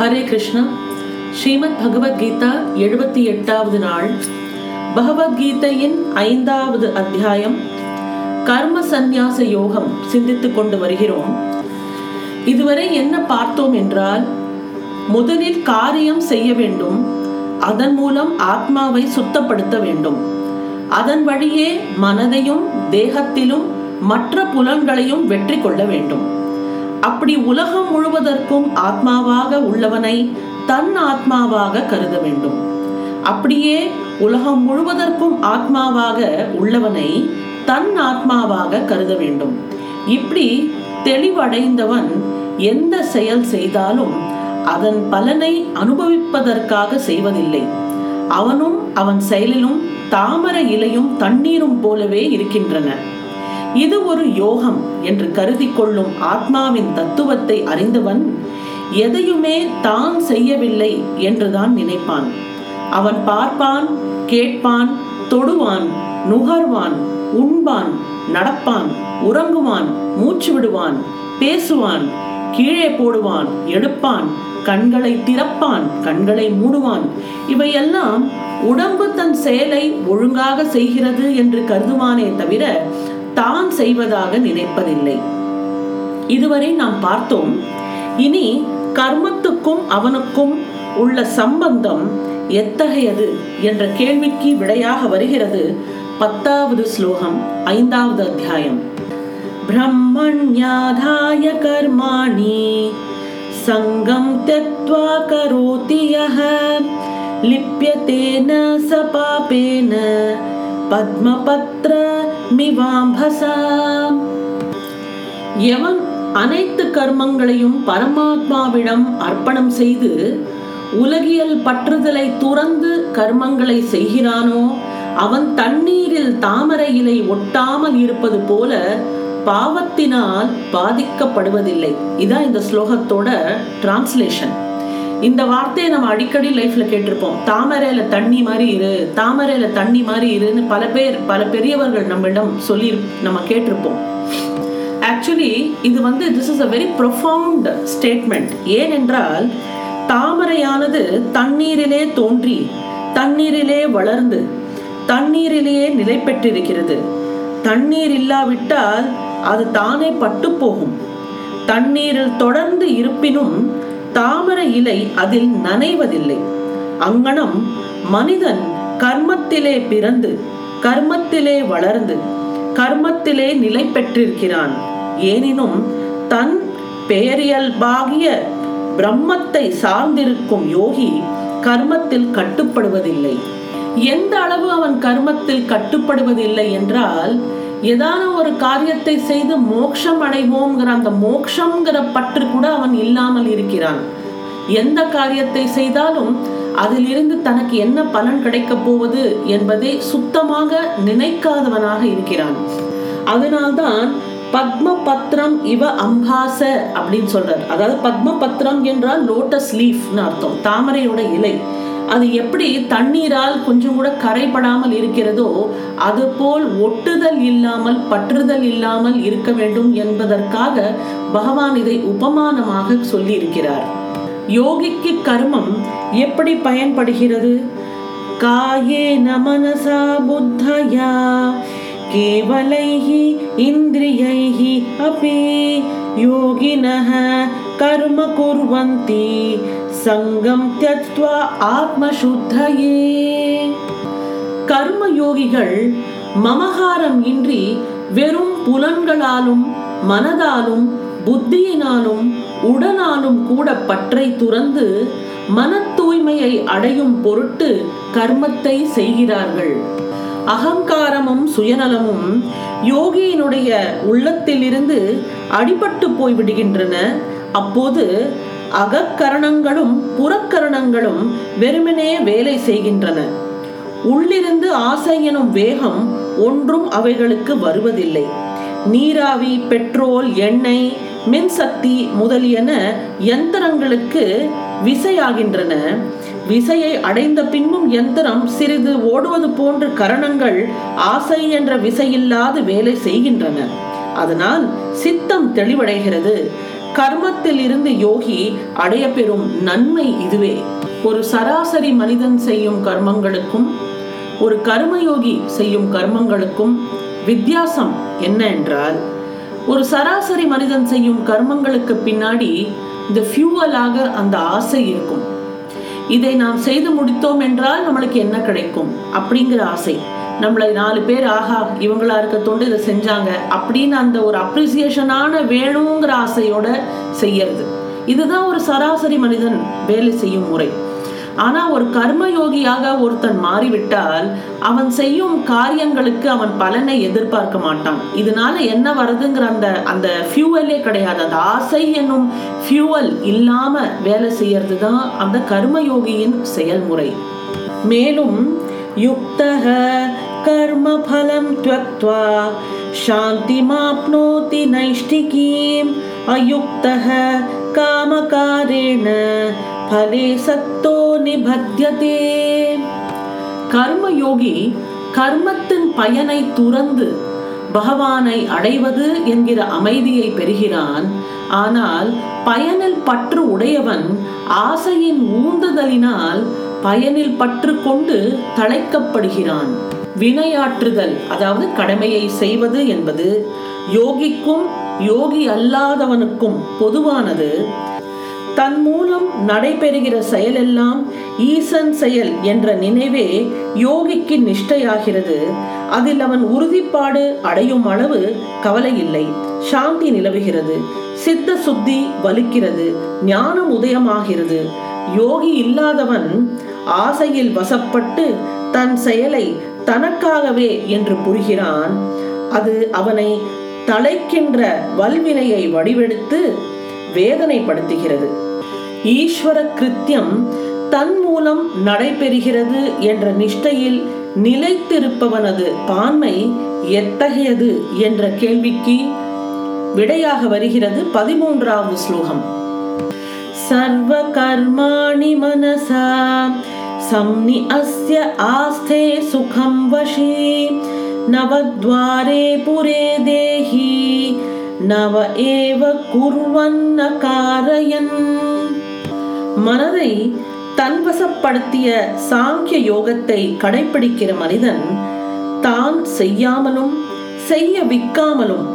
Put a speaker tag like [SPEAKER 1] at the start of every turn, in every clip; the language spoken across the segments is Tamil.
[SPEAKER 1] ஹரே கிருஷ்ணா. ஸ்ரீமத் பகவத்கீதா எழுபத்தி எட்டாவது நாள். பகவத்கீதையின் ஐந்தாவது அத்தியாயம். கர்ம சந்நியாச யோகம் சிந்தித்துக் கொண்டு வருகிறோம். இதுவரை என்ன பார்த்தோம் என்றால் முதலில் காரியம் செய்ய வேண்டும். அதன் மூலம் ஆத்மாவை சுத்தப்படுத்த வேண்டும். அதன் வழியே மனதையும் தேகத்திலும் மற்ற புலன்களையும் வெற்றி கொள்ள வேண்டும். அப்படி உலகம் முழுவதற்கும் ஆத்மாவாக உள்ளவனை தன் ஆத்மாவாக கருத வேண்டும். அப்படியே உலகம் முழுவதற்கும் ஆத்மாவாக உள்ளவனை தன் ஆத்மாவாக கருத வேண்டும். இப்படி தெளிவடைந்தவன் எந்த செயல் செய்தாலும் அதன் பலனை அனுபவிப்பதற்காக செய்வதில்லை. அவனும் அவன் செயலிலும் தாமர இலையும் தண்ணீரும் போலவே இருக்கின்றன. இது ஒரு யோகம் என்று கருதி கொள்ளும் ஆத்மாவின் தத்துவத்தை அறிந்தவன் எதையுமே தான் செய்யவில்லை என்றுதான் நினைப்பான். அவன் பார்ப்பான் கேட்பான் தொடுவான் நுகர்வான் உண்பான் நடப்பான் உறங்குவான் மூச்சு விடுவான் பேசுவான் கீழே போடுவான் எடுப்பான் கண்களை திறப்பான் கண்களை மூடுவான். இவையெல்லாம் உடம்பு தன் செயலை ஒழுங்காக செய்கிறது என்று கருதுவானே தவிர தான் செய்வதாக நினைப்பதில்லை. இதுவரை நாம் பார்த்தோம் இனி கர்மத்துக்கும் அவனுக்கும் உள்ள சம்பந்தம் எத்தகையது என்ற கேள்விக்கு விடையாக வருகிறது பத்தாவது ஸ்லோகம் ஐந்தாவது அத்தியாயம். பிரம்மண்யாதாய கர்மாணி சங்கம் தெத்வா கரோதி யஹ லிப்யதேன பத்மபத்ர மிவாம்பசா எவன் அனைத்து கர்மங்களையும் பரமாத்மாவிடம் அர்ப்பணம் செய்து உலகியல் பற்றுதலை துறந்து கர்மங்களை செய்கிறானோ அவன் தண்ணீரில் தாமரை இலை ஒட்டாமல் இருப்பது போல பாவத்தினால் பாதிக்கப்படுவதில்லை. இதான் இந்த ஸ்லோகத்தோட டிரான்ஸ்லேஷன் இந்த வார்த்தையை நம்ம அடிக்கடி லைஃப்ல கேட்டிருப்போம். தாமரையில தண்ணி மாதிரி இரு தாமரையில தண்ணி மாதிரி இருன்னு பல பேர் பல பெரியவர்கள் நம்மிடம் சொல்லி நம்ம கேட்டிருப்போம். ஆக்சுவலி இது வந்து this is a very profound statement ஏனென்றால் தாமரையானது தண்ணீரிலே தோன்றி தண்ணீரிலே வளர்ந்து தண்ணீரிலேயே நிலை பெற்றிருக்கிறது. தண்ணீர் இல்லாவிட்டால் அது தானே பட்டு போகும். தண்ணீரில் தொடர்ந்து இருப்பினும் தாமரை இலை அதில் நனைவதில்லை. அங்கனம் மனிதன் கர்மத்திலே பிறந்து கர்மத்திலே வளர்ந்து கர்மத்திலே நிலை பெற்றிருக்கிறான். ஏனினும் தன் பெயரியல்பாகிய பிரம்மத்தை சார்ந்திருக்கும் யோகி கர்மத்தில் கட்டுப்படுவதில்லை. எந்த அளவு அவன் கர்மத்தில் கட்டுப்படுவதில்லை என்றால் ஏதான ஒரு காரியத்தை செய்து மோட்சம் அடைவோம்ங்கிற அந்த மோட்சம்ங்கிற பற்று கூட அவன் இல்லாமல் இருக்கிறான். எந்த காரியத்தை செய்தாலும் அதிலிருந்து தனக்கு என்ன பலன் கிடைக்கப் போவது என்பதை சுத்தமாக நினைக்காதவனாக இருக்கிறான். அதனால்தான் பத்ம பத்ரம் இவ அம்பாச அப்படின்னு சொல்றார். அதாவது பத்ம பத்ரம் என்றால் லோட்டஸ் லீஃப்னு அர்த்தம். தாமரையோட இலை. அது எப்படி தண்ணீரால் கொஞ்சம் கூட கரைபடாமல் இருக்கிறதோ அது போல் ஒட்டுதல் இல்லாமல் பற்றுதல் இல்லாமல் இருக்க வேண்டும் என்பதற்காக பகவான் இதை உபமானமாக சொல்லி இருக்கிறார் யோகிக்கு கர்மம் எப்படி பயன்படுகிறது காயே நமனசா புத்தயா केवलैः इन्द्रियैः अपि योगिनः कर्म कुर्वन्ति சங்கம் தியத்வா ஆத்மசுத்தையே. கர்ம யோகிகள் மமகாரம் இன்றி வெறும் புலன்களாலும் மனதாலும் புத்தியினாலும் உடனாலும் கூட பற்றை துறந்து மன தூய்மையை அடையும் பொருட்டு கர்மத்தை செய்கிறார்கள். அகங்காரமும் சுயநலமும் யோகியினுடைய உள்ளத்திலிருந்து அடிபட்டு போய்விடுகின்றன. அப்போது அகக்கரணங்களும் புறக்கரணங்களும் வெறுமனே வேலை செய்கின்றன. உள்ளிருந்து ஆசை எனும் வேகம் ஒன்றும் அவைகளுக்கு வருவதில்லை. நீராவி பெட்ரோல் எண்ணெய் மின்சக்தி முதலியன யந்திரங்களுக்கு விசையாகின்றன. விசையை அடைந்த பின்பும் யந்திரம் சிறிது ஓடுவது போன்ற கரணங்கள் ஆசை என்ற விசையில்லாது வேலை செய்கின்றன. அதனால் சித்தம் தெளிவடைகிறது. கர்மத்தில் இருந்து யோகி அடைய பெறும் நன்மை இதுவே. ஒரு சராசரி மனிதன் செய்யும் கர்மங்களுக்கும் ஒரு கர்மயோகி செய்யும் கர்மங்களுக்கும் வித்தியாசம் என்ன என்றால் ஒரு சராசரி மனிதன் செய்யும் கர்மங்களுக்கு பின்னாடி இந்த ஃபியூவலாக அந்த ஆசை இருக்கும். இதை நாம் செய்து முடித்தோம் என்றால் நம்மளுக்கு என்ன கிடைக்கும்? அப்படிங்கிற ஆசை. நம்மளை நாலு பேர் ஆஹா இவங்களா இருக்க தொண்டு இதை செஞ்சாங்க. அப்படின்னு அந்த ஒரு அப்ரிசியேஷனான வேணுங்கிற ஆசையோட செய்யறது. இதுதான் ஒரு சராசரி மனிதன் வேலை செய்யும் முறை. ஆனா ஒரு கர்மயோகியாக ஒருத்தன் மாறிவிட்டால் அவன் செய்யும் காரியங்களுக்கு அவன் பலனை எதிர்பார்க்க மாட்டான். இதனால என்ன வருதுங்கிற அந்த அந்த ஃபியூவலே கிடையாது. அந்த ஆசை என்னும் ஃபியூவல் இல்லாம வேலை செய்யறது தான் அந்த கர்மயோகியின் செயல்முறை. மேலும் யுக்தக कर्मफलं त्यक्त्वा शान्तिमाप्नोति சாந்திமாப்னோதி நைஷ்டிகீம் कामकारेण காமகாரேண பலே சத்தோ நிபத்தியதே கர்மயோகி கர்மத்தின் பயனை துறந்து பகவானை அடைவது என்கிற அமைதியை பெறுகிறான். ஆனால் பயனில் பற்று உடையவன் ஆசையின் ஊந்துதலினால் பயனில் பற்று கொண்டு தழைக்கப்படுகிறான். வினையாற்றுதல் அதாவது கடமையை செய்வது என்பது யோகிக்கும் யோகி அல்லாதவனுக்கும் பொதுவானது. தன் மூலம் நடைபெறுகிற செயலெல்லாம் ஈசன் செயல் என்ற நினைவே யோகிக்கு நிஷ்டையாகிறது. அதில் அவன் உறுதிப்பாடு அடையும் அளவு கவலை இல்லை சாந்தி நிலவுகிறது. சித்த சுத்தி வலுக்கிறது. ஞானம் உதயமாகிறது. யோகி இல்லாதவன் ஆசையில் வசப்பட்டு தன் செயலை தனக்காகவே என்று புரிகிறான். அது அவனை தலைக்கின்ற வல்வினையை வடிவெடுத்து வேதனைப்படுத்துகிறது. ஈஸ்வர கிருத்தியம் தன் மூலம் நடைபெறுகிறது என்ற நிஷ்டையில் நிலைத்திருப்பவனது பான்மை எத்தகையது என்ற கேள்விக்கு விடையாக வருகிறது பதிமூன்றாவது ஸ்லோகம். சர்வ கர்மாணி மனசா சம்னி அஸ்ய ஆஸ்தே சுகம் வஷி நவத்வாரே புரே தேஹி நவ ஏவ குர்வன்ன காரயன் மனதை தன்வசப்படுத்திய சாங்கிய யோகத்தை கடைபிடிக்கிற மனிதன் தான் செய்யாமலும் செய்ய விக்காமலும்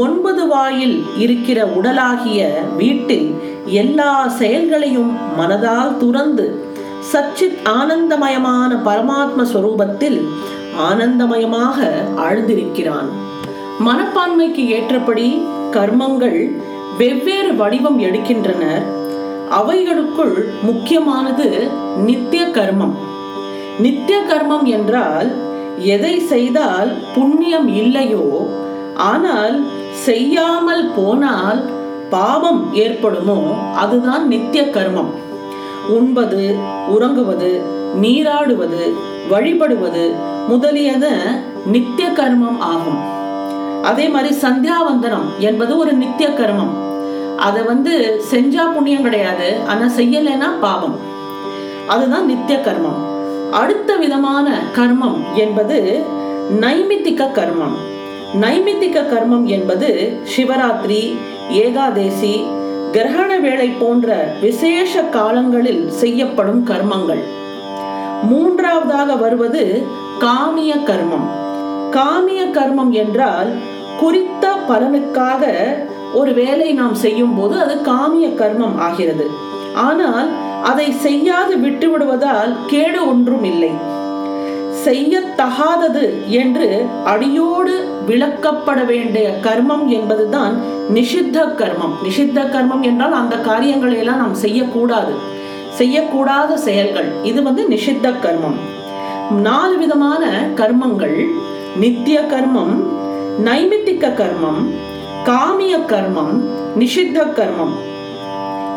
[SPEAKER 1] ஒன்பது வாயில் இருக்கிற உடலாகிய வீட்டில் எல்லா செயல்களையும் மனதால் துறந்து சச்சித் ஆனந்தமயமான பரமாத்ம ஸ்வரூபத்தில் ஆனந்தமயமாக ஆழ்ந்திருக்கிறான் மனப்பான்மைக்கு ஏற்றபடி கர்மங்கள் வெவ்வேறு வடிவம் எடுக்கின்றனர் அவைகளுக்குள் முக்கியமானது நித்திய கர்மம். நித்திய கர்மம் என்றால் எதை செய்தால் புண்ணியம் இல்லையோ ஆனால் செய்யாமல் போனால் பாவம் ஏற்படுமோ அதுதான் நித்திய கர்மம். உண்பது உறங்குவது நீராடுவது வழிபடுவது முதலியத நித்திய கர்மம் ஆகும். அதே மாதிரி சந்தியாவந்தனம் என்பது ஒரு நித்திய கர்மம் அதை வந்து செஞ்சா புண்ணியம் கிடையாது ஆனா செய்யலைன்னா பாவம் அதுதான் நித்திய கர்மம் அடுத்த விதமான கர்மம் என்பது நைமித்திக கர்மம். நைமித்திக கர்மம் என்பது சிவராத்திரி ஏகாதேசி கிரகண வேளை போன்ற விசேஷ காலங்களில் செய்யப்படும் கர்மங்கள். மூன்றாவதாக வருவது காமிய கர்மம். காமிய கர்மம் என்றால் குறித்த பலனுக்காக ஒரு வேலை நாம் செய்யும் போது அது காமிய கர்மம் ஆகிறது. ஆனால் அதை செய்யாது விட்டுவிடுவதால் கேடு ஒன்றும் இல்லை. செய்யத்தகாதது என்று அடியோடு விளக்கப்பட வேண்டிய கர்மம் என்பதுதான் நிஷித்த கர்மம். நிஷித்த கர்மம் என்றால் அந்த காரியங்களை எல்லாம் நாம் செய்யக்கூடாது. செய்யக்கூடாத செயல்கள். இது வந்து நிஷித்த கர்மம். நாலு விதமான கர்மங்கள். நித்திய கர்மம் நைமித்திக கர்மம் காமிய கர்மம் நிஷித்த கர்மம்.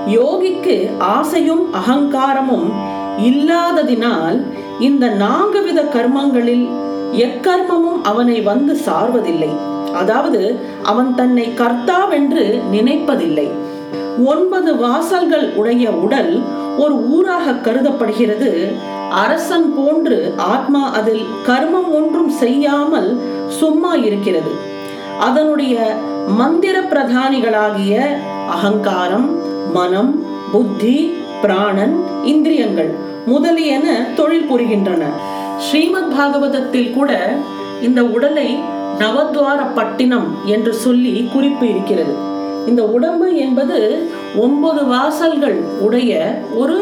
[SPEAKER 1] யோகிக்கு ஆசையும் அகங்காரமும் இல்லாததினால் இந்த நான்கு வித கர்மங்களில் எக்கர்மமும் அவனை வந்து சார்வதில்லை. அதாவது அவன் தன்னை கர்த்தாவென்று நினைப்பதில்லை. ஒன்பது வாசல்கள் உடைய உடல் ஒரு ஊராக கருதப்படுகிறது. அரசன் போன்று ஆத்மா அதில் கர்மம் ஒன்றும் செய்யாமல் சும்மா இருக்கிறது. அதனுடைய மந்திர பிரதானிகளாகிய அகங்காரம் மனம் புத்தி பிராணன் இந்திரியங்கள். முதலியன தொழில் புரிகின்றன. ஸ்ரீமத் பாகவதத்தில் கூட இந்த உடலை நவத்வார பட்டினம் என்று சொல்லி குறிப்பு இருக்கிறது. இந்த உடம்பு என்பது ஒன்பது வாசல்கள் உடைய ஒரு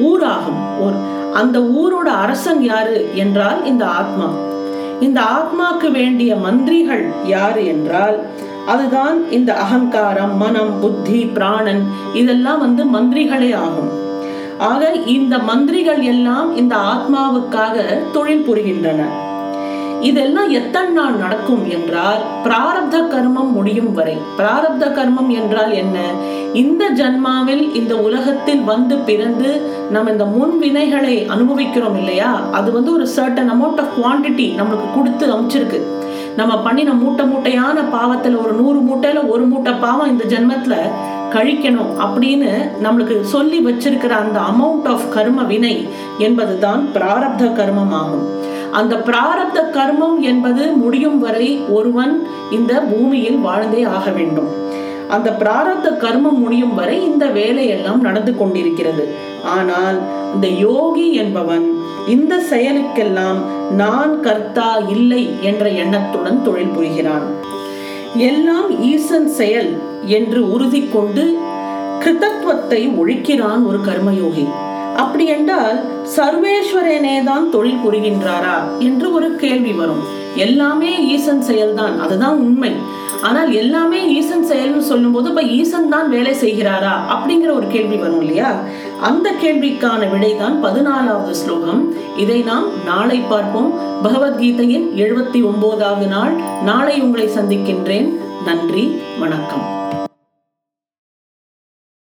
[SPEAKER 1] ஊராகும். ஒரு அந்த ஊரோட அரசன் யாரு என்றால் இந்த ஆத்மா. இந்த ஆத்மாக்கு வேண்டிய மந்திரிகள் யாரு என்றால் அதுதான் இந்த அகங்காரம் மனம் புத்தி பிராணன் இதெல்லாம் வந்து மந்திரிகளே ஆகும். ஆக இந்த மந்திரிகள் எல்லாம் இந்த ஆத்மாவுக்காக தொழில் புரிகின்றன. இதெல்லாம் எத்தனை நாள் நடக்கும் என்றால் பிராரப்த கர்மம் முடியும் வரை. பிராரப்த கர்மம் என்றால் என்ன? இந்த ஜன்மாவில் இந்த உலகத்தில் வந்து பிறந்து நம்ம இந்த முன் வினைகளை அனுபவிக்கிறோம் இல்லையா? அது வந்து ஒரு சர்டன் அமௌண்ட் ஆஃப் குவான்டிட்டி நம்மளுக்கு கொடுத்து அமைச்சிருக்கு. நம்ம பண்ணின மூட்டை மூட்டையான பாவத்துல ஒரு நூறு மூட்டையில ஒரு மூட்டை பாவம் இந்த ஜென்மத்துல கழிக்கணும் அப்படின்னு நம்மளுக்கு சொல்லி வச்சிருக்கிற அந்த அமௌண்ட் ஆஃப் கர்ம வினை என்பதுதான் பிராரப்த கர்மம் ஆகும் அந்த பிராரப்த கர்மம் என்பது முடியும் வரை ஒருவன் இந்த பூமியில் வாழ்ந்தே ஆக வேண்டும். அந்த பிராரத்த கர்மம் முடியும் வரை இந்த வேலையெல்லாம் நடந்து கொண்டிருக்கிறது. ஆனால் இந்த யோகி என்பவன் இந்த செயலுக்கெல்லாம் நான் கர்த்தா இல்லை என்ற எண்ணத்துடன் தொழில் புரிகிறான். எல்லாம் ஈசன் செயல் என்று உறுதி கொண்டு கிருதத்துவத்தை ஒழிக்கிறான் ஒரு கர்மயோகி அப்படி என்றால் சர்வேஸ்வரனே தான் தொழில் புரிகின்றாரா என்று ஒரு கேள்வி வரும். எல்லாமே ஈசன் செயல்தான் அதுதான் உண்மை. ஆனால் எல்லாமே ஈசன் செயல்னு சொல்லும்போது இப்ப ஈசன் தான் வேலை செய்கிறாரா அப்படிங்கிற ஒரு கேள்வி வரும் இல்லையா? அந்த கேள்விக்கான விடைதான் பதினாலாவது ஸ்லோகம். இதை நாம் நாளை பார்ப்போம். பகவத்கீதையின் எழுபத்தி ஒன்பதாவது நாள். நாளை உங்களை சந்திக்கின்றேன். நன்றி வணக்கம்.